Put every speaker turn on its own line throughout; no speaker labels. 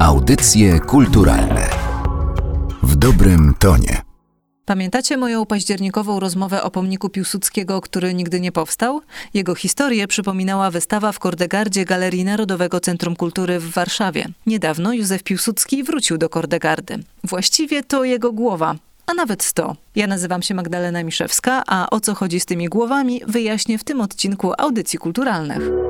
Audycje kulturalne w dobrym tonie.
Pamiętacie moją październikową rozmowę o pomniku Piłsudskiego, który nigdy nie powstał? Jego historię przypominała wystawa w Kordegardzie Galerii Narodowego Centrum Kultury w Warszawie. Niedawno Józef Piłsudski wrócił do Kordegardy. Właściwie to jego głowa, a nawet to. Ja nazywam się Magdalena Miszewska, a o co chodzi z tymi głowami wyjaśnię w tym odcinku audycji kulturalnych.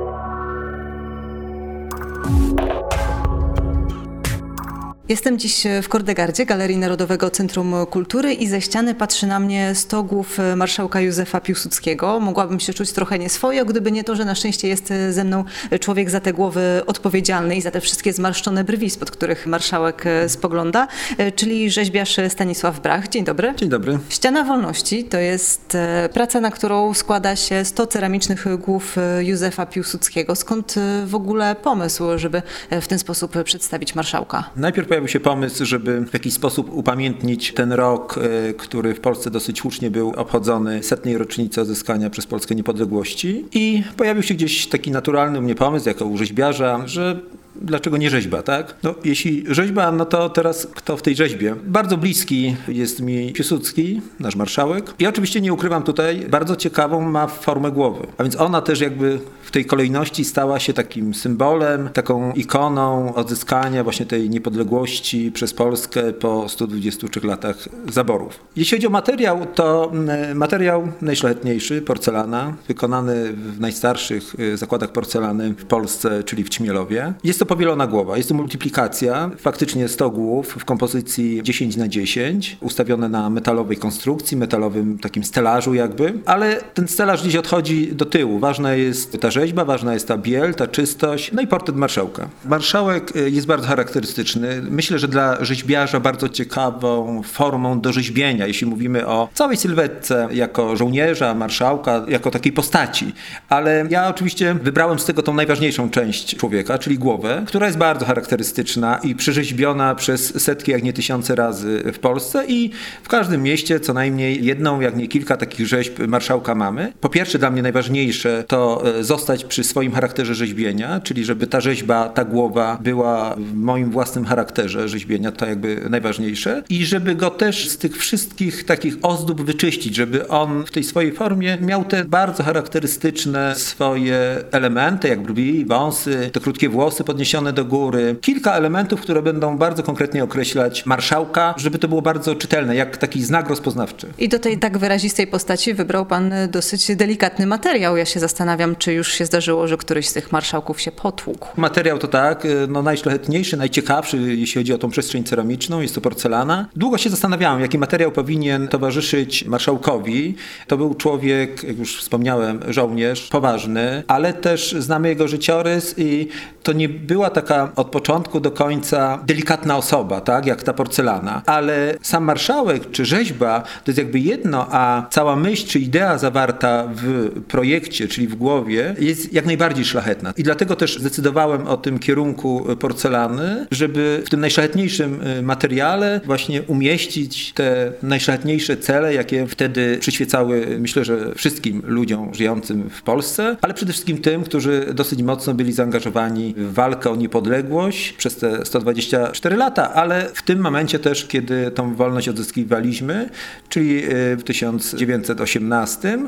Jestem dziś w Kordegardzie, Galerii Narodowego Centrum Kultury i ze ściany patrzy na mnie sto głów marszałka Józefa Piłsudskiego. Mogłabym się czuć trochę nieswojo, gdyby nie to, że na szczęście jest ze mną człowiek za te głowy odpowiedzialny i za te wszystkie zmarszczone brwi, spod których marszałek spogląda, czyli rzeźbiarz Stanisław Brach. Dzień dobry.
Dzień dobry.
Ściana Wolności to jest e, praca, na którą składa się 100 ceramicznych głów Józefa Piłsudskiego. Skąd w ogóle pomysł, żeby w ten sposób przedstawić marszałka?
Najpierw pojawił się pomysł, żeby w jakiś sposób upamiętnić ten rok, e, który w Polsce dosyć słusznie był obchodzony setnej rocznicy odzyskania przez Polskę niepodległości. I pojawił się gdzieś taki naturalny u mnie pomysł, jako u rzeźbiarza, że dlaczego nie rzeźba, tak? No, jeśli rzeźba, no to teraz kto w tej rzeźbie? Bardzo bliski jest mi Piłsudski, nasz marszałek. I oczywiście nie ukrywam tutaj, bardzo ciekawą ma formę głowy. A więc ona też jakby w tej kolejności stała się takim symbolem, taką ikoną odzyskania właśnie tej niepodległości przez Polskę po 123 latach zaborów. Jeśli chodzi o materiał, to mm, materiał najszlachetniejszy, porcelana, wykonany w najstarszych y, zakładach porcelany w Polsce, czyli w Ćmielowie. Jest to powielona głowa, jest to multiplikacja, faktycznie 100 głów w kompozycji 10 na 10, ustawione na metalowej konstrukcji, metalowym takim stelażu jakby, ale ten stelaż gdzieś odchodzi do tyłu. Ważna jest ta rzeźba, ważna jest ta biel, ta czystość, no i portret marszałka. Marszałek y, jest bardzo charakterystyczny. Myślę, że dla rzeźbiarza bardzo ciekawą formą do rzeźbienia, jeśli mówimy o całej sylwetce jako żołnierza, marszałka, jako takiej postaci. Ale ja oczywiście wybrałem z tego tą najważniejszą część człowieka, czyli głowę, która jest bardzo charakterystyczna i przyrzeźbiona przez setki, jak nie tysiące razy w Polsce i w każdym mieście co najmniej jedną, jak nie kilka takich rzeźb marszałka mamy. Po pierwsze dla mnie najważniejsze to e, zostać przy swoim charakterze rzeźbienia, czyli żeby ta rzeźba, ta głowa była w moim własnym charakterze rzeźbienia, to jakby najważniejsze i żeby go też z tych wszystkich takich ozdób wyczyścić, żeby on w tej swojej formie miał te bardzo charakterystyczne swoje elementy, jak brwi, wąsy, te krótkie włosy podniesione podniesione do góry. Kilka elementów, które będą bardzo konkretnie określać marszałka, żeby to było bardzo czytelne, jak taki znak rozpoznawczy.
I do tej tak wyrazistej postaci wybrał pan dosyć delikatny materiał. Ja się zastanawiam, czy już się zdarzyło, że któryś z tych marszałków się potłukł.
Materiał to tak, no najszlachetniejszy, najciekawszy, jeśli chodzi o tą przestrzeń ceramiczną, jest to porcelana. Długo się zastanawiałem, jaki materiał powinien towarzyszyć marszałkowi. To był człowiek, jak już wspomniałem, żołnierz, poważny, ale też znamy jego życiorys i to nie była taka od początku do końca delikatna osoba, tak, jak ta porcelana, ale sam marszałek czy rzeźba to jest jakby jedno, a cała myśl czy idea zawarta w projekcie, czyli w głowie, jest jak najbardziej szlachetna. I dlatego też zdecydowałem o tym kierunku porcelany, żeby w tym najszlachetniejszym y, materiale właśnie umieścić te najszlachetniejsze cele, jakie wtedy przyświecały, myślę, że wszystkim ludziom żyjącym w Polsce, ale przede wszystkim tym, którzy dosyć mocno byli zaangażowani w walkę o niepodległość przez te 124 lata, ale w tym momencie też, kiedy tą wolność odzyskiwaliśmy, czyli y, w 1918,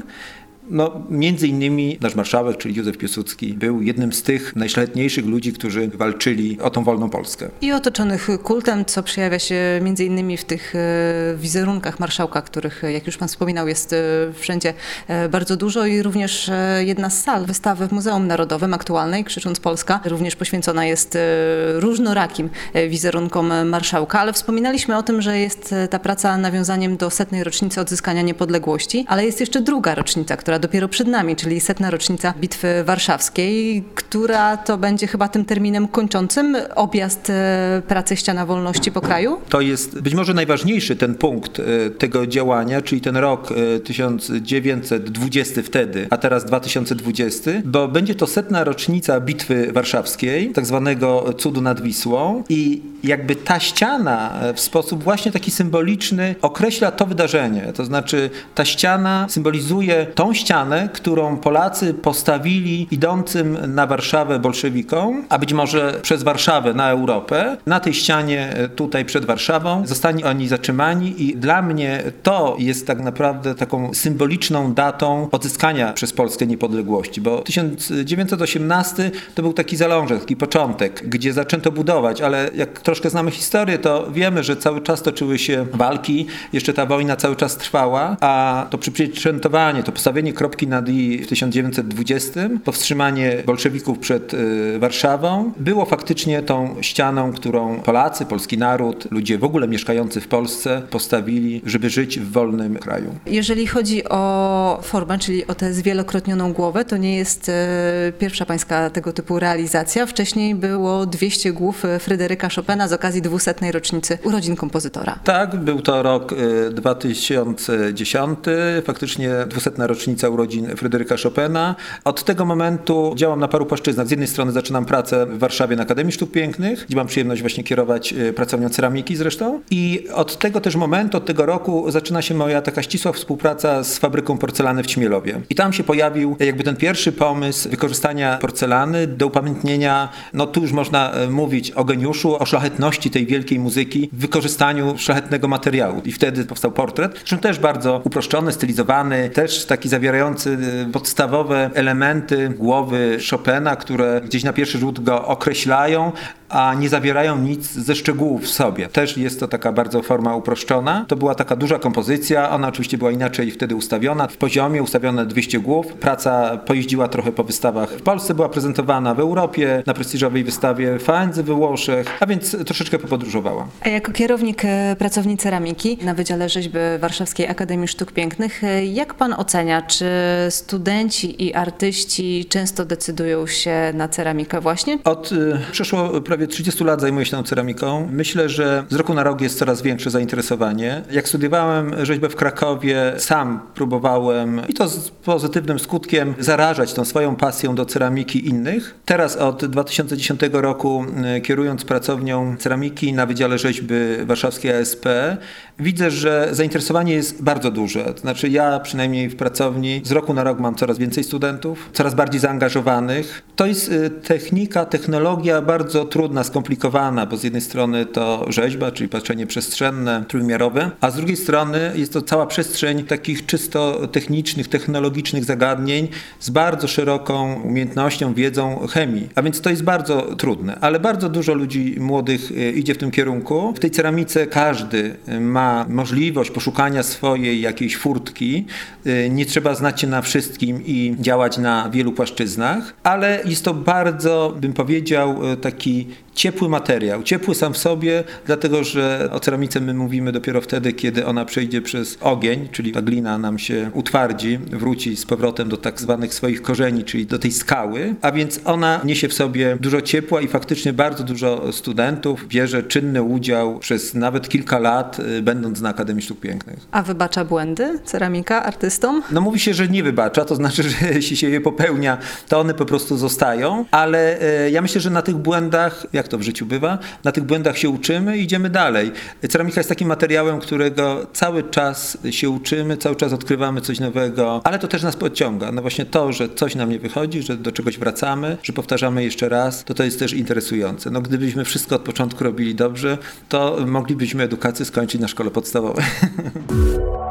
no, między innymi nasz marszałek, czyli Józef Piłsudski, był jednym z tych najszlachetniejszych ludzi, którzy walczyli o tą wolną Polskę.
I otoczonych kultem, co przejawia się między innymi w tych e, wizerunkach marszałka, których, jak już pan wspominał, jest e, wszędzie e, bardzo dużo i również jedna z sal wystawy w Muzeum Narodowym aktualnej, Krzycząc Polska, również poświęcona jest różnorakim wizerunkom marszałka, ale wspominaliśmy o tym, że jest ta praca nawiązaniem do setnej rocznicy odzyskania niepodległości, ale jest jeszcze druga rocznica, która dopiero przed nami, czyli setna rocznica Bitwy Warszawskiej, która to będzie chyba tym terminem kończącym objazd e, pracy Ściana Wolności po kraju?
To jest być może najważniejszy ten punkt e, tego działania, czyli ten rok 1920 e, wtedy, a teraz 2020, bo będzie to setna rocznica Bitwy Warszawskiej, tak zwanego cudu nad Wisłą i jakby ta ściana w sposób właśnie taki symboliczny określa to wydarzenie. To znaczy ta ściana symbolizuje tą ścianę, którą Polacy postawili idącym na Warszawę bolszewikom, a być może przez Warszawę na Europę. Na tej ścianie tutaj przed Warszawą zostanie oni zatrzymani i dla mnie to jest tak naprawdę taką symboliczną datą odzyskania przez Polskę niepodległości, bo 1918 to był taki zalążek, taki początek, gdzie zaczęto budować, ale jak troszkę znamy historię, to wiemy, że cały czas toczyły się walki, jeszcze ta wojna cały czas trwała, a to przypieczętowanie, to postawienie kropki nad i w 1920, powstrzymanie bolszewików przed y, Warszawą, było faktycznie tą ścianą, którą Polacy, polski naród, ludzie w ogóle mieszkający w Polsce postawili, żeby żyć w wolnym kraju.
Jeżeli chodzi o formę, czyli o tę zwielokrotnioną głowę, to nie jest y, pierwsza pańska tego typu realizacja. Wcześniej było 200 głów Fryderyka Chopina z okazji 200. rocznicy urodzin kompozytora.
Tak, był to rok 2010, y, faktycznie 200. rocznica urodzin Fryderyka Chopina. Od tego momentu działam na paru płaszczyznach. Z jednej strony zaczynam pracę w Warszawie na Akademii Sztuk Pięknych, gdzie mam przyjemność właśnie kierować y, pracownią ceramiki zresztą. I od tego też momentu, od tego roku zaczyna się moja taka ścisła współpraca z fabryką porcelany w Ćmielowie. I tam się pojawił jakby ten pierwszy pomysł wykorzystania porcelany do upamiętnienia, no tu już można y, mówić o geniuszu, o szlachetności tej wielkiej muzyki w wykorzystaniu szlachetnego materiału. I wtedy powstał portret, zresztą też bardzo uproszczony, stylizowany, też taki zawierający y, podstawowe elementy głowy Chopina, które gdzieś na pierwszy rzut go określają, a nie zawierają nic ze szczegółów w sobie. Też jest to taka bardzo forma uproszczona. To była taka duża kompozycja, ona oczywiście była inaczej wtedy ustawiona. W poziomie ustawione 200 głów. Praca pojeździła trochę po wystawach w Polsce, była prezentowana w Europie, na prestiżowej wystawie Faenzy we Włoszech, a więc troszeczkę popodróżowała.
A jako kierownik e, pracowni ceramiki na Wydziale Rzeźby Warszawskiej Akademii Sztuk Pięknych, e, jak pan ocenia, czy studenci i artyści często decydują się na ceramikę właśnie?
Od y, przeszło prawie 30 lat zajmuję się tą ceramiką. Myślę, że z roku na rok jest coraz większe zainteresowanie. Jak studiowałem rzeźbę w Krakowie, sam próbowałem i to z pozytywnym skutkiem zarażać tą swoją pasją do ceramiki innych. Teraz od 2010 roku y, kierując pracownią ceramiki na Wydziale Rzeźby Warszawskiej ASP, widzę, że zainteresowanie jest bardzo duże. To znaczy ja przynajmniej w pracowni z roku na rok mam coraz więcej studentów, coraz bardziej zaangażowanych. To jest y, technika, technologia bardzo trudna, skomplikowana, bo z jednej strony to rzeźba, czyli patrzenie przestrzenne, trójmiarowe, a z drugiej strony jest to cała przestrzeń takich czysto technicznych, technologicznych zagadnień z bardzo szeroką umiejętnością, wiedzą chemii. A więc to jest bardzo trudne, ale bardzo dużo ludzi młodych y, idzie w tym kierunku. W tej ceramice każdy ma możliwość poszukania swojej jakiejś furtki. Y, nie trzeba znać się na wszystkim i działać na wielu płaszczyznach, ale jest to bardzo, bym powiedział, y, taki ciepły materiał. Ciepły sam w sobie, dlatego że o ceramice my mówimy dopiero wtedy, kiedy ona przejdzie przez ogień, czyli ta glina nam się utwardzi, wróci z powrotem do tak zwanych swoich korzeni, czyli do tej skały, a więc ona niesie w sobie dużo ciepła i faktycznie bardzo dużo studentów bierze czynny udział przez nawet kilka lat, y, będąc na Akademii Sztuk Pięknych.
A wybacza błędy ceramika artystom?
No mówi się, że nie wybacza, to znaczy, że jeśli się je popełnia, to one po prostu zostają, ale y, ja myślę, że na tych błędach, jak to w życiu bywa, na tych błędach się uczymy i idziemy dalej. Ceramika jest takim materiałem, którego cały czas się uczymy, cały czas odkrywamy coś nowego, ale to też nas podciąga. No właśnie to, że coś nam nie wychodzi, że do czegoś wracamy, że powtarzamy jeszcze raz, to to jest też interesujące. No gdybyśmy wszystko od początku robili dobrze, to moglibyśmy edukację skończyć na szkole podstawowej.